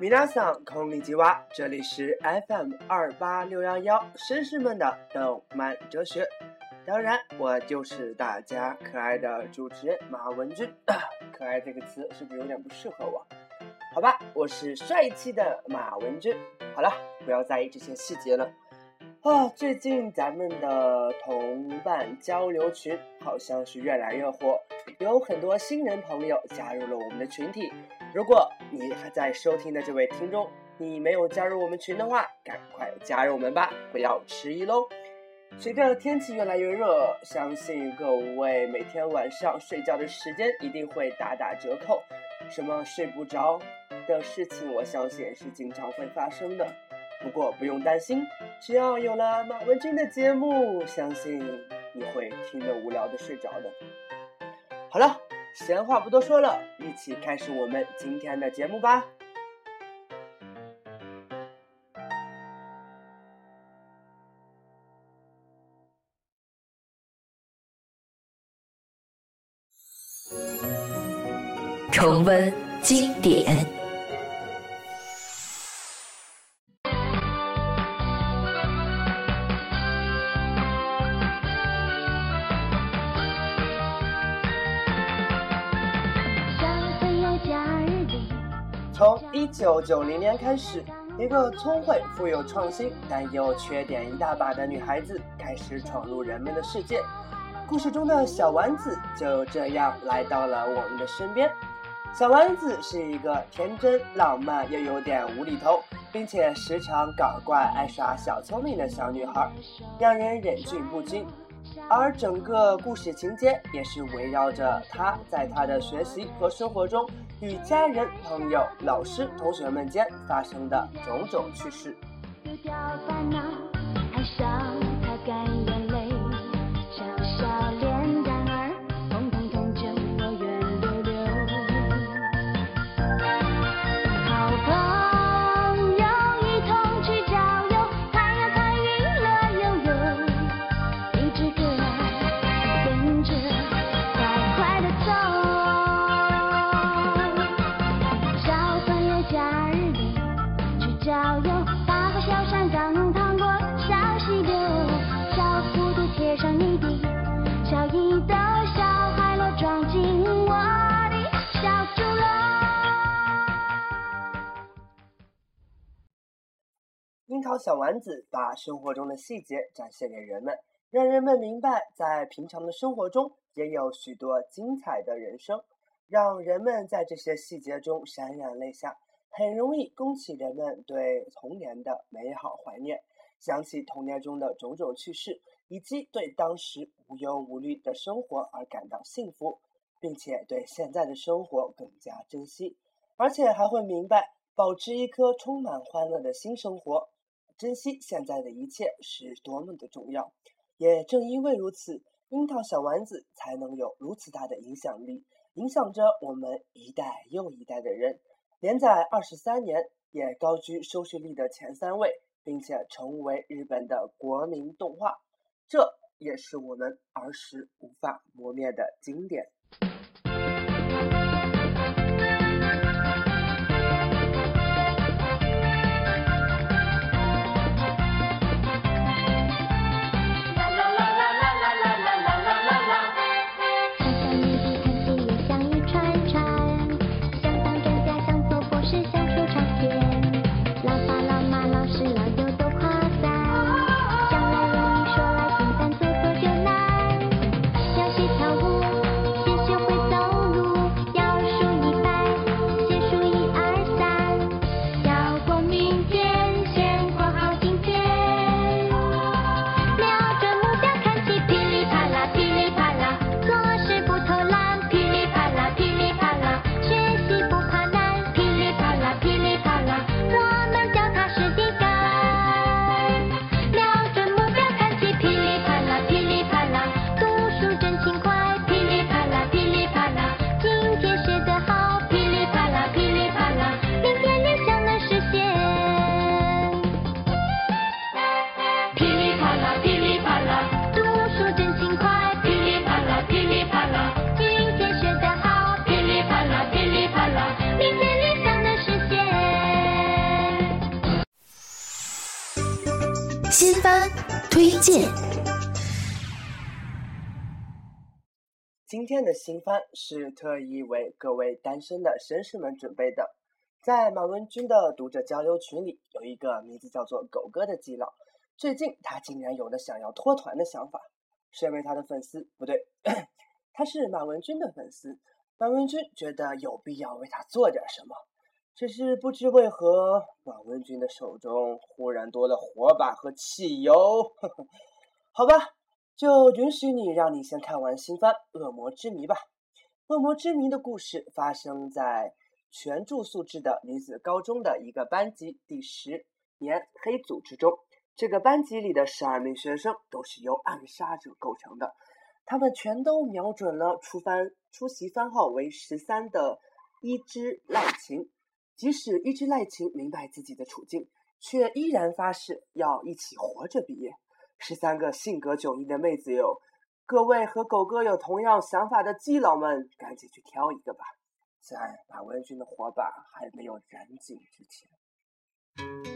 米拉桑空里吉瓦，这里是 FM 二八六幺幺，绅士们的动漫哲学。当然，我就是大家可爱的主持人马文君。可爱这个词是不是有点不适合我？好吧，我是帅气的马文君。好了，不要在意这些细节了。啊，最近咱们的同伴交流群好像是越来越火，有很多新人朋友加入了我们的群体。如果你还在收听的这位听众，你没有加入我们群的话，赶快加入我们吧，不要迟疑喽！随着天气越来越热，相信各位每天晚上睡觉的时间一定会大打折扣。什么睡不着的事情，我相信是经常会发生的。不过不用担心，只要有了马文君的节目，相信你会听得无聊的睡着的。好了，闲话不多说了，一起开始我们今天的节目吧。重温经典。九九零年开始，一个聪慧、富有创新，但又缺点一大把的女孩子开始闯入人们的世界。故事中的小丸子就这样来到了我们的身边。小丸子是一个天真、浪漫又有点无厘头，并且时常搞怪、爱耍小聪明的小女孩，让人忍俊不禁。而整个故事情节也是围绕着他在他的学习和生活中与家人、朋友、老师、同学们间发生的种种趣事。小丸子把生活中的细节展现给人们，让人们明白，在平常的生活中也有许多精彩的人生，让人们在这些细节中潸然泪下，很容易勾起人们对童年的美好怀念，想起童年中的种种趣事，以及对当时无忧无虑的生活而感到幸福，并且对现在的生活更加珍惜，而且还会明白，保持一颗充满欢乐的新生活。珍惜现在的一切是多么的重要，也正因为如此，樱桃小丸子才能有如此大的影响力，影响着我们一代又一代的人。连载二十三年，也高居收视率的前三位，并且成为日本的国民动画，这也是我们儿时无法磨灭的经典。新番推荐。今天的新番是特意为各位单身的绅士们准备的。在马文君的读者交流群里，有一个名字叫做“狗哥”的基佬，最近他竟然有了想要脱团的想法。身为他的粉丝，不对，他是马文君的粉丝。马文君觉得有必要为他做点什么，只是不知为何，马文君的手中忽然多了火把和汽油。好吧。就允许你让你先看完新番《恶魔之谜》吧。《恶魔之谜》的故事发生在全住宿制的女子高中的一个班级第十年黑组织中。这个班级里的十二名学生都是由暗杀者构成的，他们全都瞄准了出番出席番号为十三的伊之濑晴。即使一只赖琴明白自己的处境，却依然发誓要一起活着毕业。十三个性格迥异的妹子哟，各位和狗哥有同样想法的基佬们，赶紧去挑一个吧，在马文君的火把还没有燃尽之前。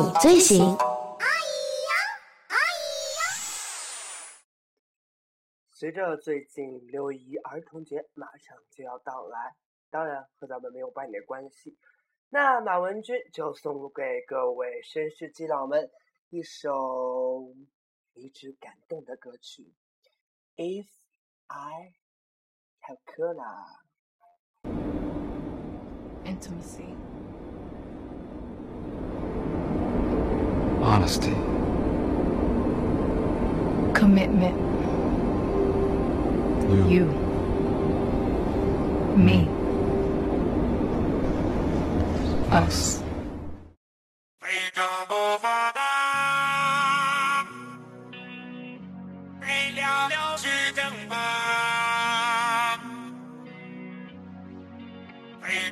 你最行！随着最近六一儿童节马上就要到来，当然和咱们没有半点关系。那马文君就送给各位绅士基佬们一首一直感动的歌曲《If I Have》啦，Intimacy。Honesty. Commitment. You. you. Me. Us.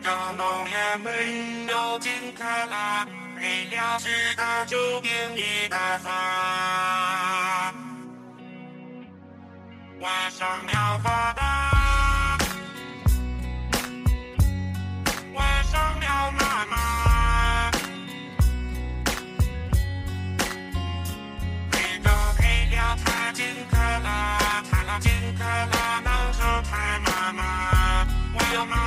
Don't lòng nhà mình đâu chính khá lạc 没了食的就顶你个伞，晚上要爸爸，晚。克了，它克了，猫头它妈妈，妈妈。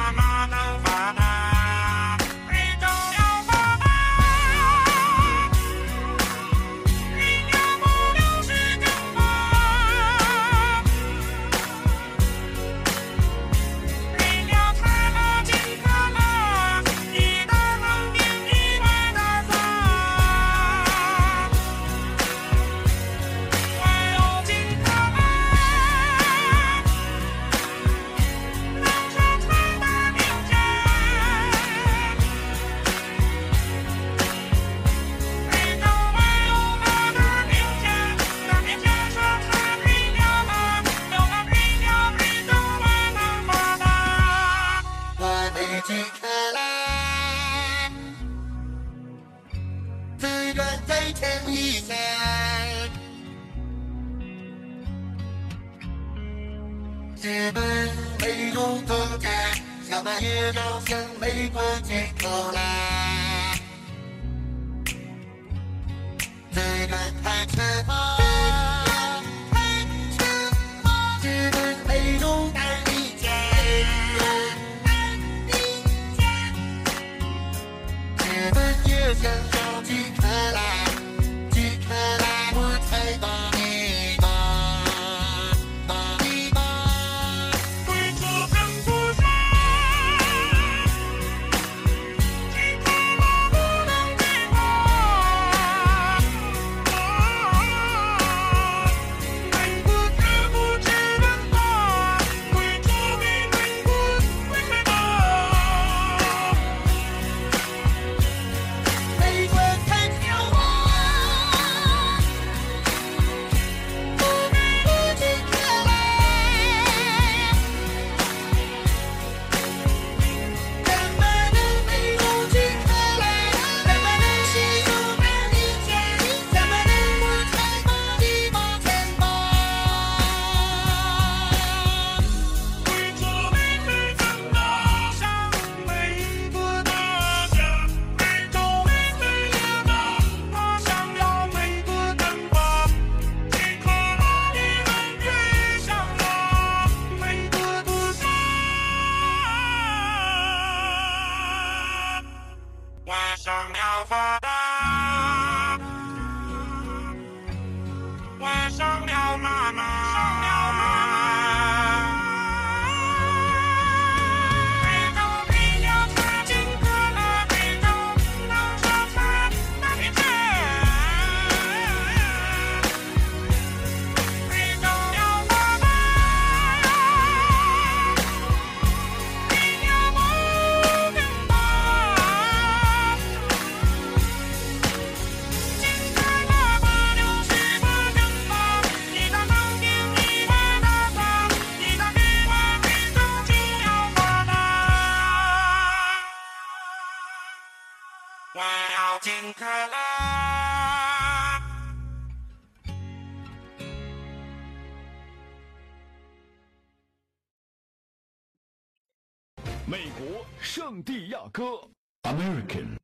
圣地亚哥 american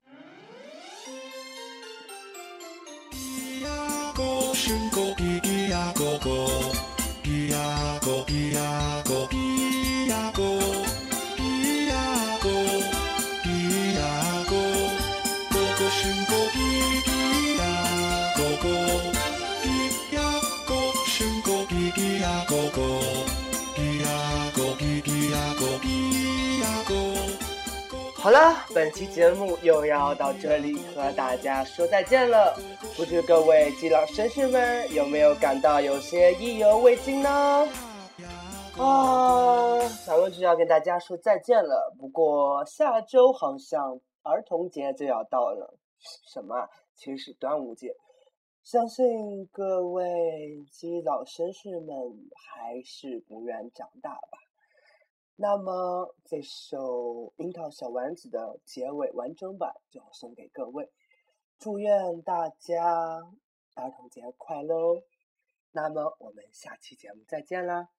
好了，本期节目又要到这里和大家说再见了。不知各位基佬绅士们有没有感到有些意犹未尽呢？啊，咱们就要跟大家说再见了。不过下周好像儿童节就要到了，什么？其实是端午节。相信各位基佬绅士们还是不愿长大吧。那么这首《樱桃小丸子》的结尾完整版就送给各位，祝愿大家儿童节快乐哦！那么我们下期节目再见啦！